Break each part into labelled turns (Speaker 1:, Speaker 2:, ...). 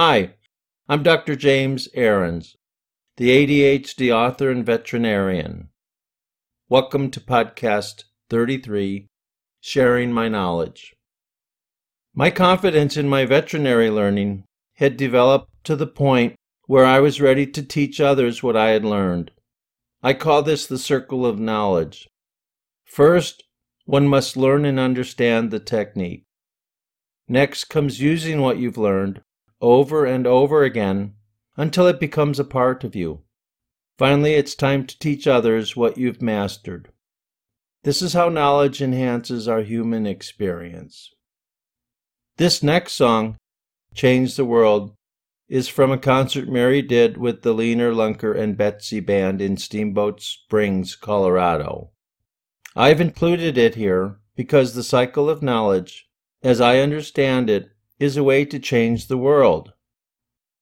Speaker 1: Hi, I'm Dr. James Aarons, the ADHD author and veterinarian. Welcome to Podcast 33 Sharing My Knowledge. My confidence in my veterinary learning had developed to the point where I was ready to teach others what I had learned. I call this the circle of knowledge. First, one must learn and understand the technique. Next comes using what you've learned over and over again until it becomes a part of you. Finally, it's time to teach others what you've mastered. This is how knowledge enhances our human experience. This next song, Change the World, is from a concert Mary did with the Leaner Lunker and Betsy Band in Steamboat Springs, Colorado. I've included it here because the cycle of knowledge, as I understand it, is a way to change the world.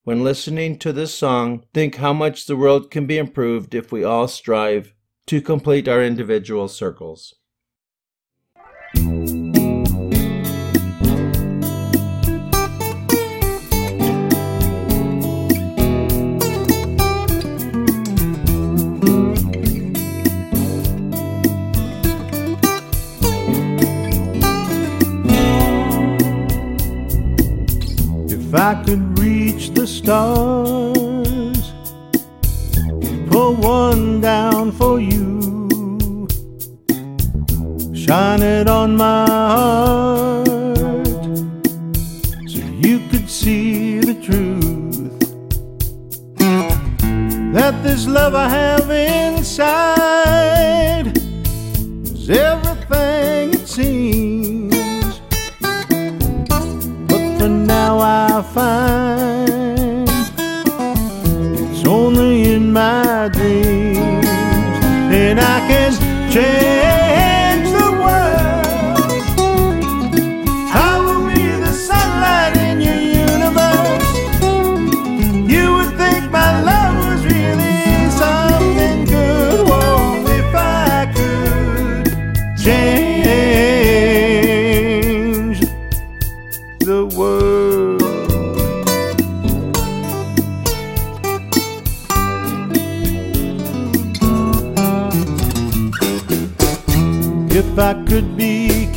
Speaker 1: When listening to this song, think how much the world can be improved if we all strive to complete our individual circles.
Speaker 2: I could reach the stars, pull one down for you, shine it on my heart, so you could see the truth that this love I have inside find. It's only in my dreams, and I can change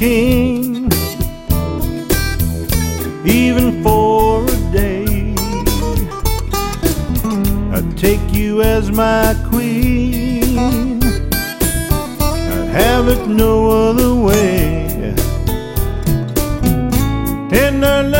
Speaker 2: king, even for a day, I'd take you as my queen. I'd have it no other way and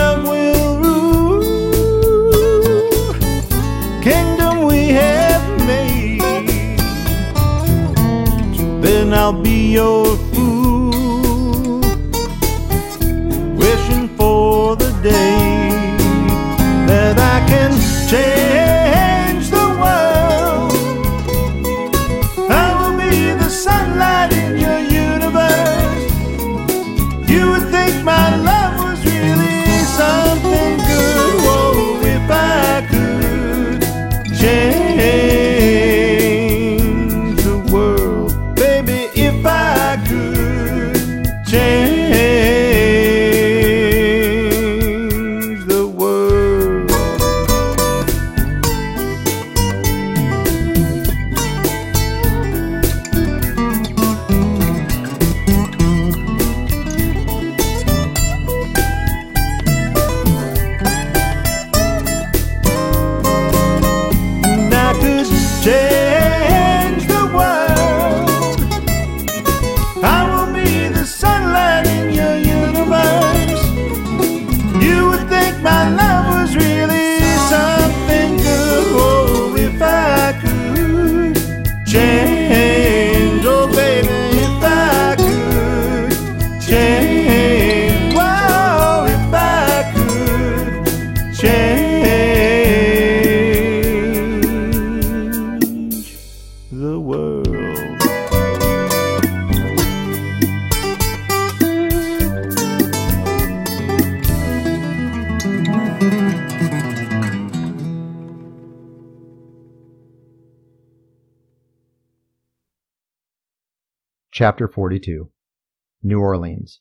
Speaker 3: Chapter 42 New Orleans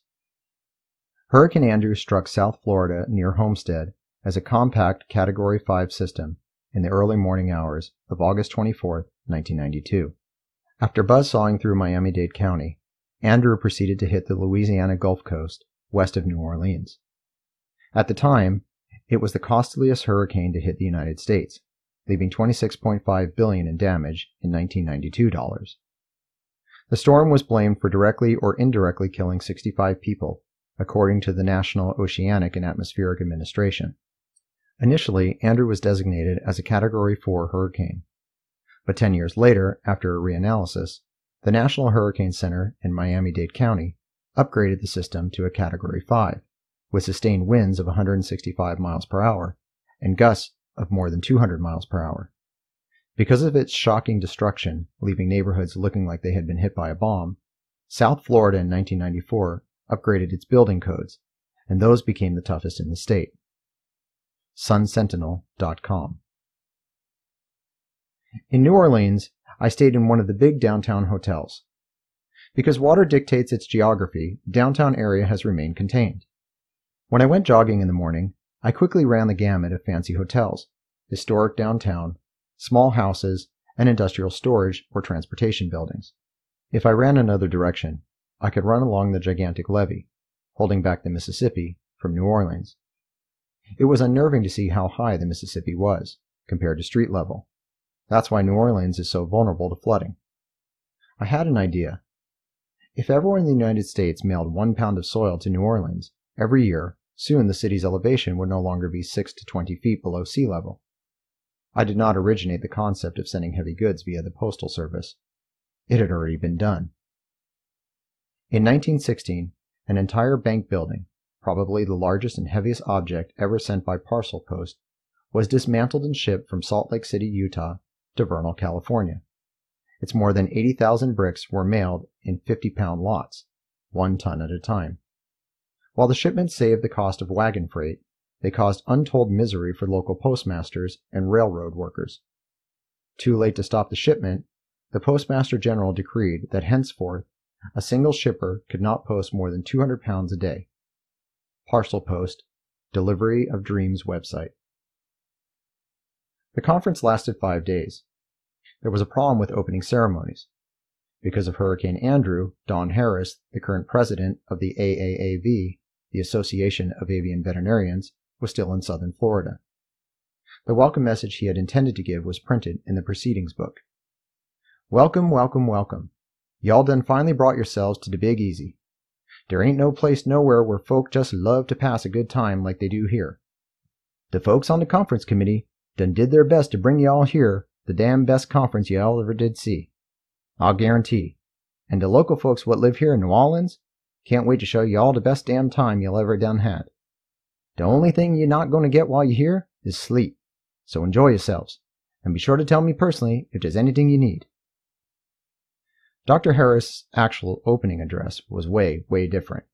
Speaker 3: Hurricane Andrew struck South Florida near Homestead as a compact Category 5 system in the early morning hours of August 24, 1992. After buzzsawing through Miami Dade County, Andrew proceeded to hit the Louisiana Gulf Coast west of New Orleans. At the time, it was the costliest hurricane to hit the United States, leaving 26.5 billion in damage in 1992 dollars. The storm was blamed for directly or indirectly killing 65 people, according to the National Oceanic and Atmospheric Administration. Initially, Andrew was designated as a Category 4 hurricane. But 10 years later, after a reanalysis, the National Hurricane Center in Miami Dade County upgraded the system to a Category 5, with sustained winds of 165 miles per hour and gusts of more than 200 miles per hour. Because of its shocking destruction, leaving neighborhoods looking like they had been hit by a bomb, South Florida in 1994 upgraded its building codes, and those became the toughest in the state. SunSentinel.com In New Orleans, I stayed in one of the big downtown hotels. Because water dictates its geography, downtown area has remained contained. When I went jogging in the morning, I quickly ran the gamut of fancy hotels, historic downtown, small houses, and industrial storage or transportation buildings. If I ran another direction, I could run along the gigantic levee, holding back the Mississippi from New Orleans. It was unnerving to see how high the Mississippi was, compared to street level. That's why New Orleans is so vulnerable to flooding. I had an idea. If everyone in the United States mailed one pound of soil to New Orleans every year, soon the city's elevation would no longer be 6 to 20 feet below sea level. I did not originate the concept of sending heavy goods via the postal service. It had already been done. In 1916, an entire bank building, probably the largest and heaviest object ever sent by parcel post, was dismantled and shipped from Salt Lake City, Utah to Vernal, California. Its more than 80,000 bricks were mailed in 50 pound lots, one ton at a time. While the shipment saved the cost of wagon freight, they caused untold misery for local postmasters and railroad workers. Too late to stop the shipment, the Postmaster General decreed that henceforth a single shipper could not post more than 200 pounds a day. Parcel Post, Delivery of Dreams website. The conference lasted five days. There was a problem with opening ceremonies. Because of Hurricane Andrew, Don Harris, the current president of the AAAV, the Association of Avian Veterinarians, was still in southern Florida. The welcome message he had intended to give was printed in the proceedings book. Welcome, welcome, welcome. Y'all done finally brought yourselves to the Big Easy. There ain't no place nowhere where folk just love to pass a good time like they do here. The folks on the conference committee done did their best to bring y'all here the damn best conference y'all ever did see. I'll guarantee. And the local folks what live here in New Orleans can't wait to show you all the best damn time y'all ever done had. The only thing you're not going to get while you're here is sleep. So enjoy yourselves, and be sure to tell me personally if there's anything you need. Dr. Harris' actual opening address was way, way different.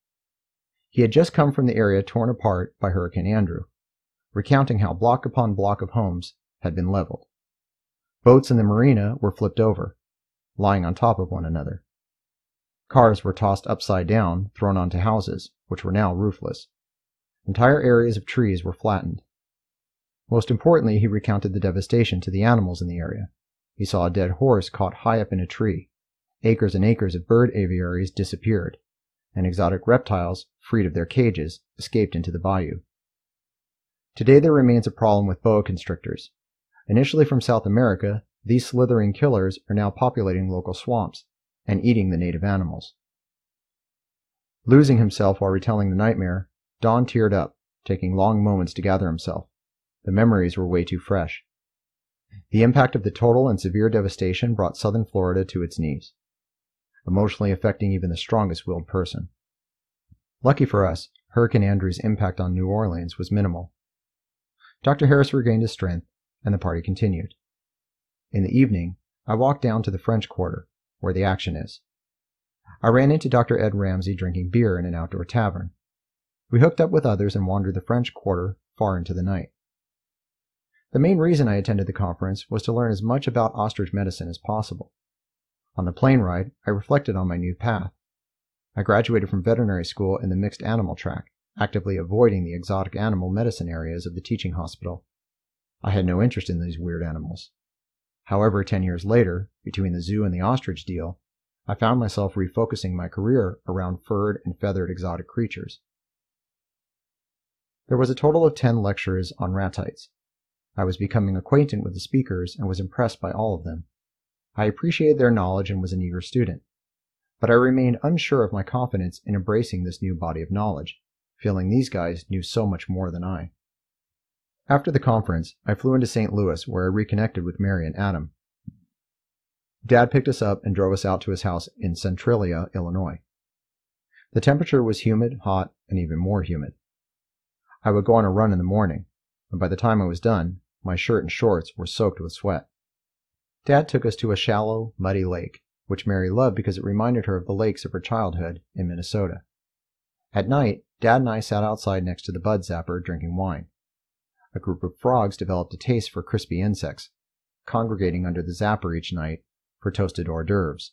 Speaker 3: He had just come from the area torn apart by Hurricane Andrew, recounting how block upon block of homes had been leveled. Boats in the marina were flipped over, lying on top of one another. Cars were tossed upside down, thrown onto houses, which were now roofless. Entire areas of trees were flattened. Most importantly, he recounted the devastation to the animals in the area. He saw a dead horse caught high up in a tree. Acres and acres of bird aviaries disappeared, and exotic reptiles, freed of their cages, escaped into the bayou. Today there remains a problem with boa constrictors. Initially from South America, these slithering killers are now populating local swamps and eating the native animals. Losing himself while retelling the nightmare, Don teared up, taking long moments to gather himself. The memories were way too fresh. The impact of the total and severe devastation brought southern Florida to its knees, emotionally affecting even the strongest willed person. Lucky for us, Hurricane Andrew's impact on New Orleans was minimal. Dr. Harris regained his strength, and the party continued. In the evening, I walked down to the French Quarter, where the action is. I ran into Dr. Ed Ramsey drinking beer in an outdoor tavern. We hooked up with others and wandered the French Quarter far into the night. The main reason I attended the conference was to learn as much about ostrich medicine as possible. On the plane ride, I reflected on my new path. I graduated from veterinary school in the mixed animal track, actively avoiding the exotic animal medicine areas of the teaching hospital. I had no interest in these weird animals. However, 10 years later, between the zoo and the ostrich deal, I found myself refocusing my career around furred and feathered exotic creatures. There was a total of 10 lectures on ratites. I was becoming acquainted with the speakers and was impressed by all of them. I appreciated their knowledge and was an eager student. But I remained unsure of my confidence in embracing this new body of knowledge, feeling these guys knew so much more than I. After the conference, I flew into St. Louis where I reconnected with Mary and Adam. Dad picked us up and drove us out to his house in Centralia, Illinois. The temperature was humid, hot, and even more humid. I would go on a run in the morning, and by the time I was done, my shirt and shorts were soaked with sweat. Dad took us to a shallow, muddy lake, which Mary loved because it reminded her of the lakes of her childhood in Minnesota. At night, Dad and I sat outside next to the bug zapper drinking wine. A group of frogs developed a taste for crispy insects, congregating under the zapper each night for toasted hors d'oeuvres.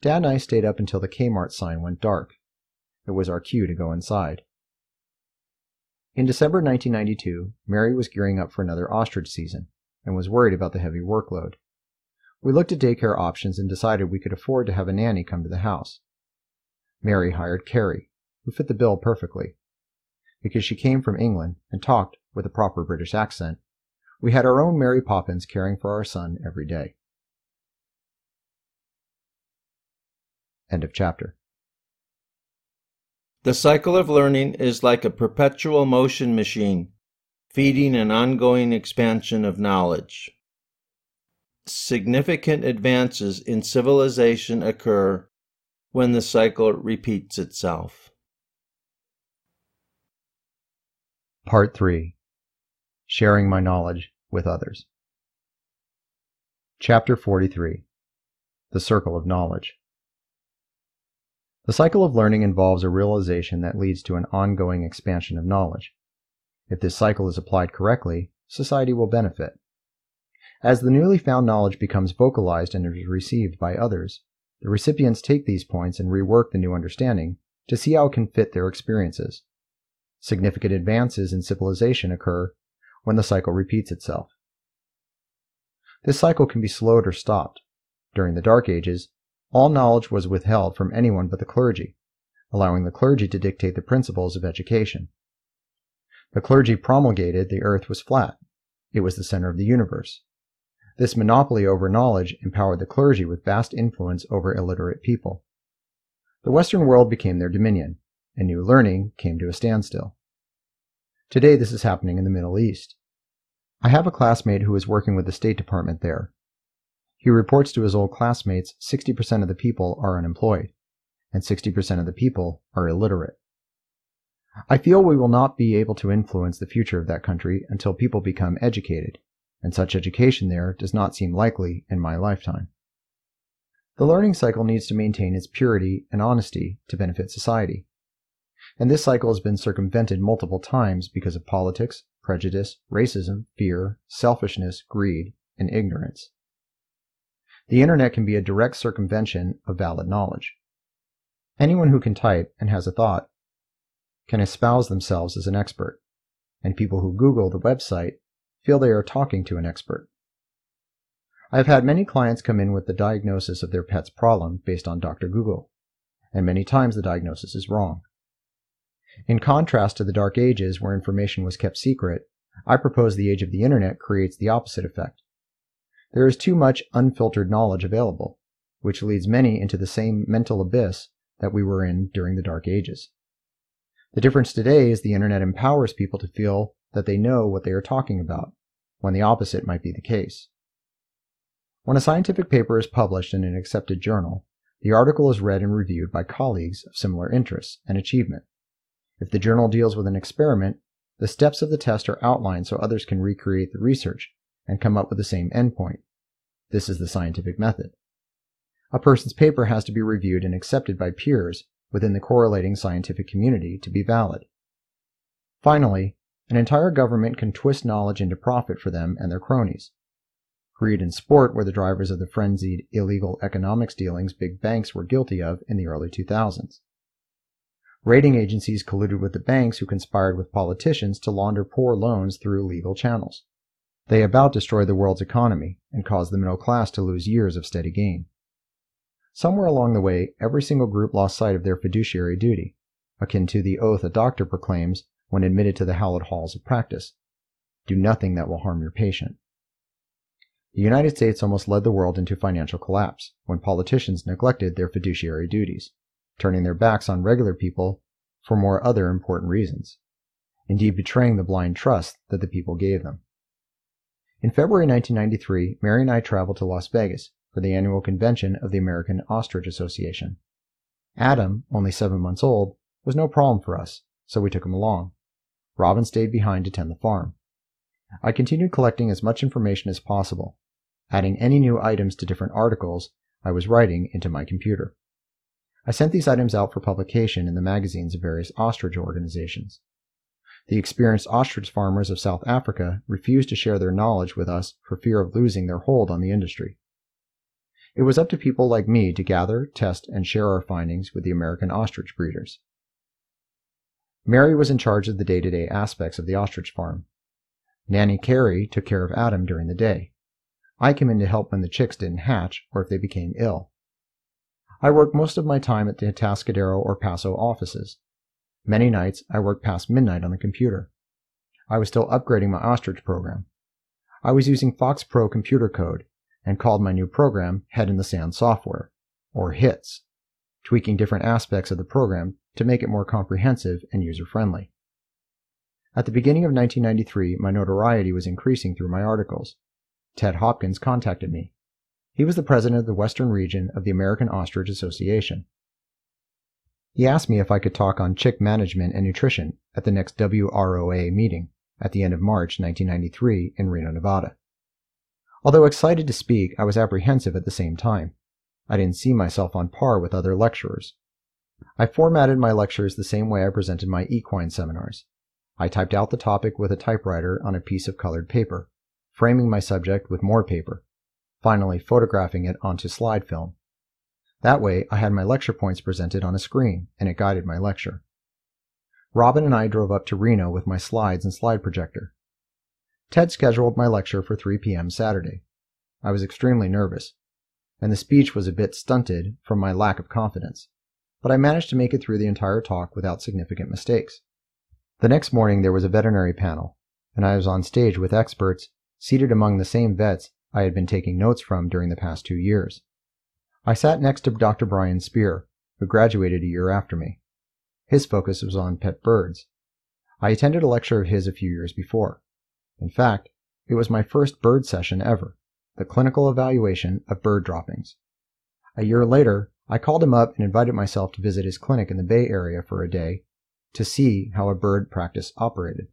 Speaker 3: Dad and I stayed up until the Kmart sign went dark. It was our cue to go inside. In December 1992, Mary was gearing up for another ostrich season and was worried about the heavy workload. We looked at daycare options and decided we could afford to have a nanny come to the house. Mary hired Carrie, who fit the bill perfectly. Because she came from England and talked with a proper British accent, we had our own Mary Poppins caring for our son every day. End of chapter.
Speaker 1: The cycle of learning is like a perpetual motion machine, feeding an ongoing expansion of knowledge. Significant advances in civilization occur when the cycle repeats itself.
Speaker 3: Part 3 Sharing My Knowledge with Others. Chapter 43 The Circle of Knowledge. The cycle of learning involves a realization that leads to an ongoing expansion of knowledge. If this cycle is applied correctly, society will benefit. As the newly found knowledge becomes vocalized and is received by others, the recipients take these points and rework the new understanding to see how it can fit their experiences. Significant advances in civilization occur when the cycle repeats itself. This cycle can be slowed or stopped. During the Dark Ages, all knowledge was withheld from anyone but the clergy, allowing the clergy to dictate the principles of education. The clergy promulgated the earth was flat. It was the center of the universe. This monopoly over knowledge empowered the clergy with vast influence over illiterate people. The Western world became their dominion, and new learning came to a standstill. Today, this is happening in the Middle East. I have a classmate who is working with the State Department there. He reports to his old classmates 60% of the people are unemployed, and 60% of the people are illiterate. I feel we will not be able to influence the future of that country until people become educated, and such education there does not seem likely in my lifetime. The learning cycle needs to maintain its purity and honesty to benefit society. And this cycle has been circumvented multiple times because of politics, prejudice, racism, fear, selfishness, greed, and ignorance. The internet can be a direct circumvention of valid knowledge. Anyone who can type and has a thought can espouse themselves as an expert, and people who Google the website feel they are talking to an expert. I have had many clients come in with the diagnosis of their pet's problem based on Dr. Google, and many times the diagnosis is wrong. In contrast to the Dark Ages where information was kept secret, I propose the age of the internet creates the opposite effect. There is too much unfiltered knowledge available, which leads many into the same mental abyss that we were in during the Dark Ages. The difference today is the internet empowers people to feel that they know what they are talking about, when the opposite might be the case. When a scientific paper is published in an accepted journal, the article is read and reviewed by colleagues of similar interests and achievement. If the journal deals with an experiment, the steps of the test are outlined so others can recreate the research and come up with the same endpoint. This is the scientific method. A person's paper has to be reviewed and accepted by peers within the correlating scientific community to be valid. Finally, an entire government can twist knowledge into profit for them and their cronies. Greed and sport were the drivers of the frenzied illegal economics dealings big banks were guilty of in the early 2000s. Rating agencies colluded with the banks who conspired with politicians to launder poor loans through legal channels. They about destroyed the world's economy and caused the middle class to lose years of steady gain. Somewhere along the way, every single group lost sight of their fiduciary duty, akin to the oath a doctor proclaims when admitted to the hallowed halls of practice do nothing that will harm your patient. The United States almost led the world into financial collapse when politicians neglected their fiduciary duties, turning their backs on regular people for more other important reasons, indeed betraying the blind trust that the people gave them. In February 1993, Mary and I traveled to Las Vegas for the annual convention of the American Ostrich Association. Adam, only seven months old, was no problem for us, so we took him along. Robin stayed behind to tend the farm. I continued collecting as much information as possible, adding any new items to different articles I was writing into my computer. I sent these items out for publication in the magazines of various ostrich organizations. The experienced ostrich farmers of South Africa refused to share their knowledge with us for fear of losing their hold on the industry. It was up to people like me to gather, test, and share our findings with the American ostrich breeders. Mary was in charge of the day to day aspects of the ostrich farm. Nanny Carrie took care of Adam during the day. I came in to help when the chicks didn't hatch or if they became ill. I worked most of my time at the Atascadero or Paso offices. Many nights I worked past midnight on the computer. I was still upgrading my ostrich program. I was using FoxPro computer code and called my new program Head in the Sand Software, or HITS, tweaking different aspects of the program to make it more comprehensive and user friendly. At the beginning of 1993, my notoriety was increasing through my articles. Ted Hopkins contacted me. He was the president of the Western region of the American Ostrich Association. He asked me if I could talk on chick management and nutrition at the next WROA meeting at the end of March 1993 in Reno, Nevada. Although excited to speak, I was apprehensive at the same time. I didn't see myself on par with other lecturers. I formatted my lectures the same way I presented my equine seminars. I typed out the topic with a typewriter on a piece of colored paper, framing my subject with more paper, finally photographing it onto slide film. That way, I had my lecture points presented on a screen, and it guided my lecture. Robin and I drove up to Reno with my slides and slide projector. Ted scheduled my lecture for 3 p.m. Saturday. I was extremely nervous, and the speech was a bit stunted from my lack of confidence, but I managed to make it through the entire talk without significant mistakes. The next morning there was a veterinary panel, and I was on stage with experts seated among the same vets I had been taking notes from during the past two years. I sat next to Dr. Brian Speer, who graduated a year after me. His focus was on pet birds. I attended a lecture of his a few years before. In fact, it was my first bird session ever, the clinical evaluation of bird droppings. A year later, I called him up and invited myself to visit his clinic in the Bay Area for a day to see how a bird practice operated.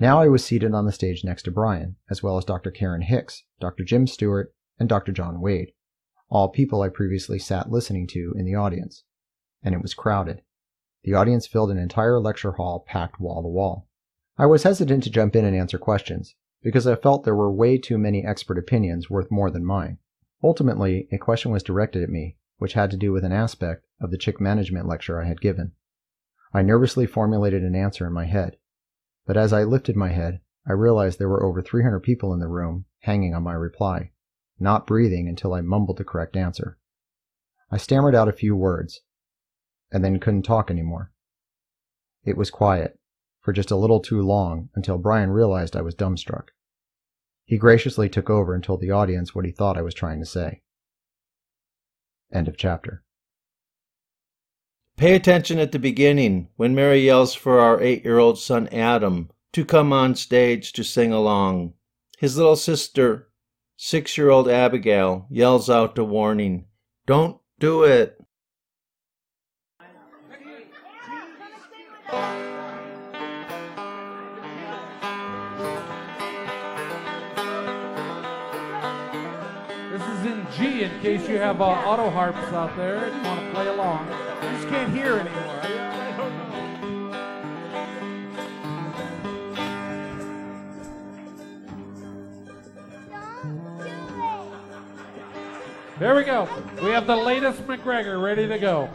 Speaker 3: Now I was seated on the stage next to Brian, as well as Dr. Karen Hicks, Dr. Jim Stewart, and Dr. John Wade all people I previously sat listening to in the audience, and it was crowded. The audience filled an entire lecture hall packed wall to wall. I was hesitant to jump in and answer questions, because I felt there were way too many expert opinions worth more than mine. Ultimately, a question was directed at me, which had to do with an aspect of the chick management lecture I had given. I nervously formulated an answer in my head, but as I lifted my head, I realized there were over 300 people in the room hanging on my reply not breathing until I mumbled the correct answer. I stammered out a few words, and then couldn't talk anymore. It was quiet, for just a little too long, until Brian realized I was dumbstruck. He graciously took over and told the audience what he thought I was trying to say. End of chapter.
Speaker 1: Pay attention at the beginning when Mary yells for our eight year old son Adam to come on stage to sing along. His little sister Six year old Abigail yells out a warning Don't do it!
Speaker 4: This is in G in case you have uh, auto harps out there and want to play along.
Speaker 2: I just can't hear anymore.
Speaker 4: There we go. We have the latest McGregor ready to go.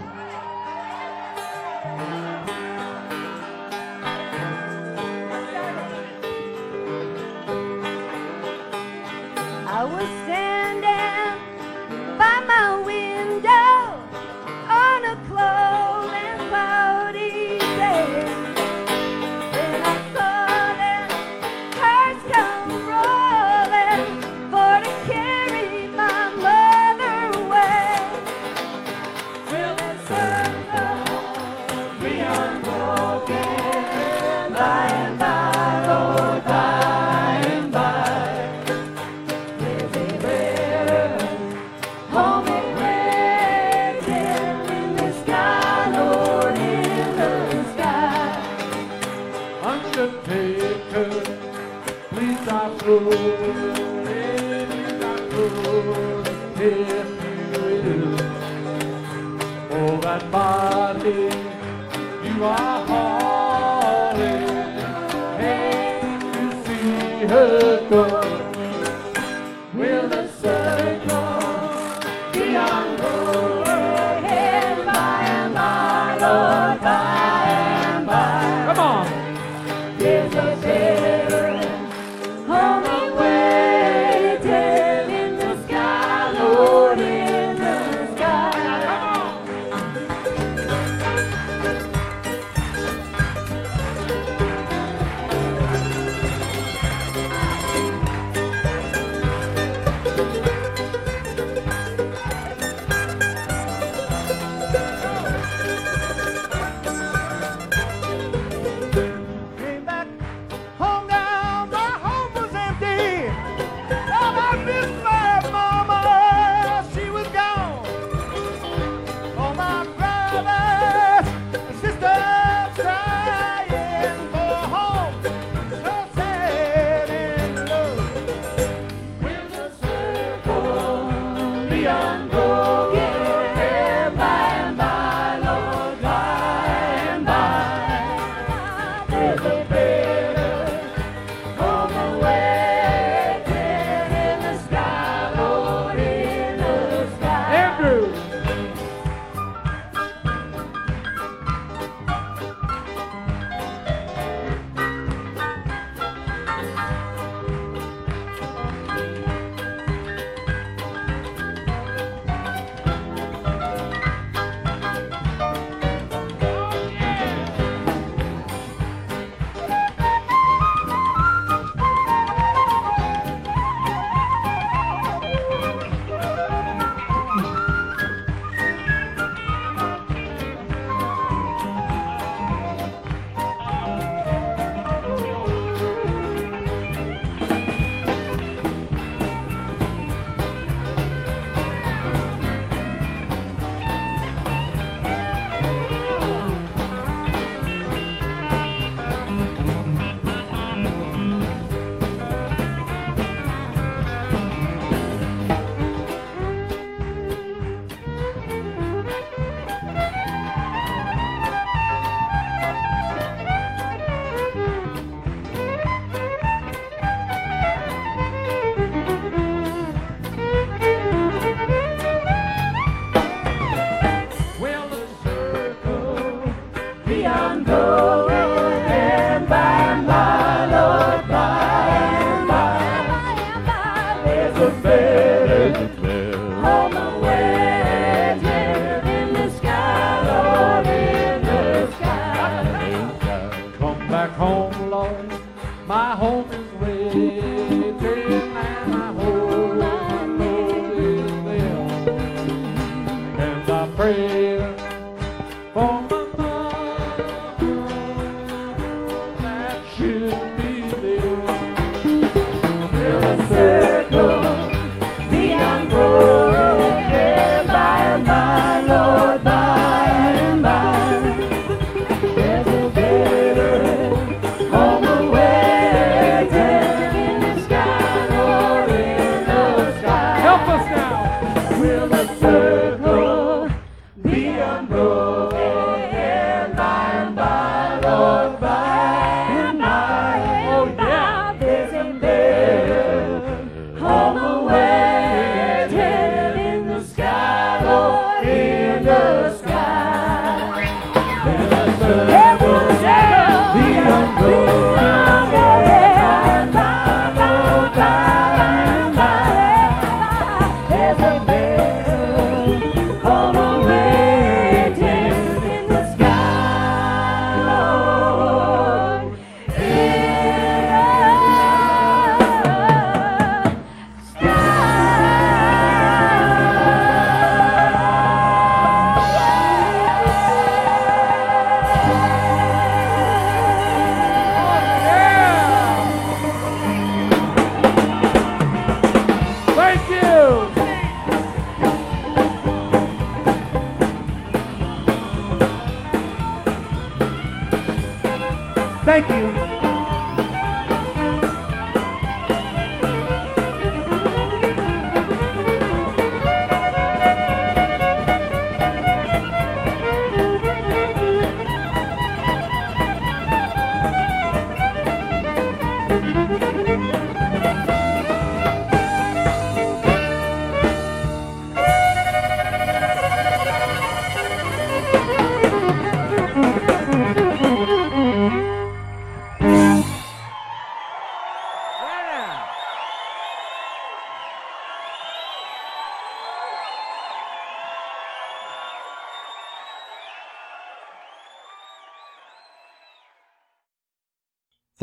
Speaker 2: Thank you.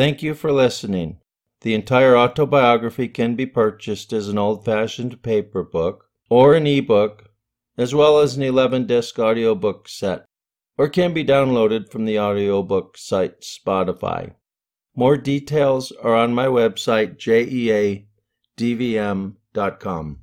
Speaker 1: Thank you for listening. The entire autobiography can be purchased as an old fashioned paper book or an ebook, as well as an 11 disc audiobook set, or can be downloaded from the audiobook site Spotify. More details are on my website, jeadvm.com.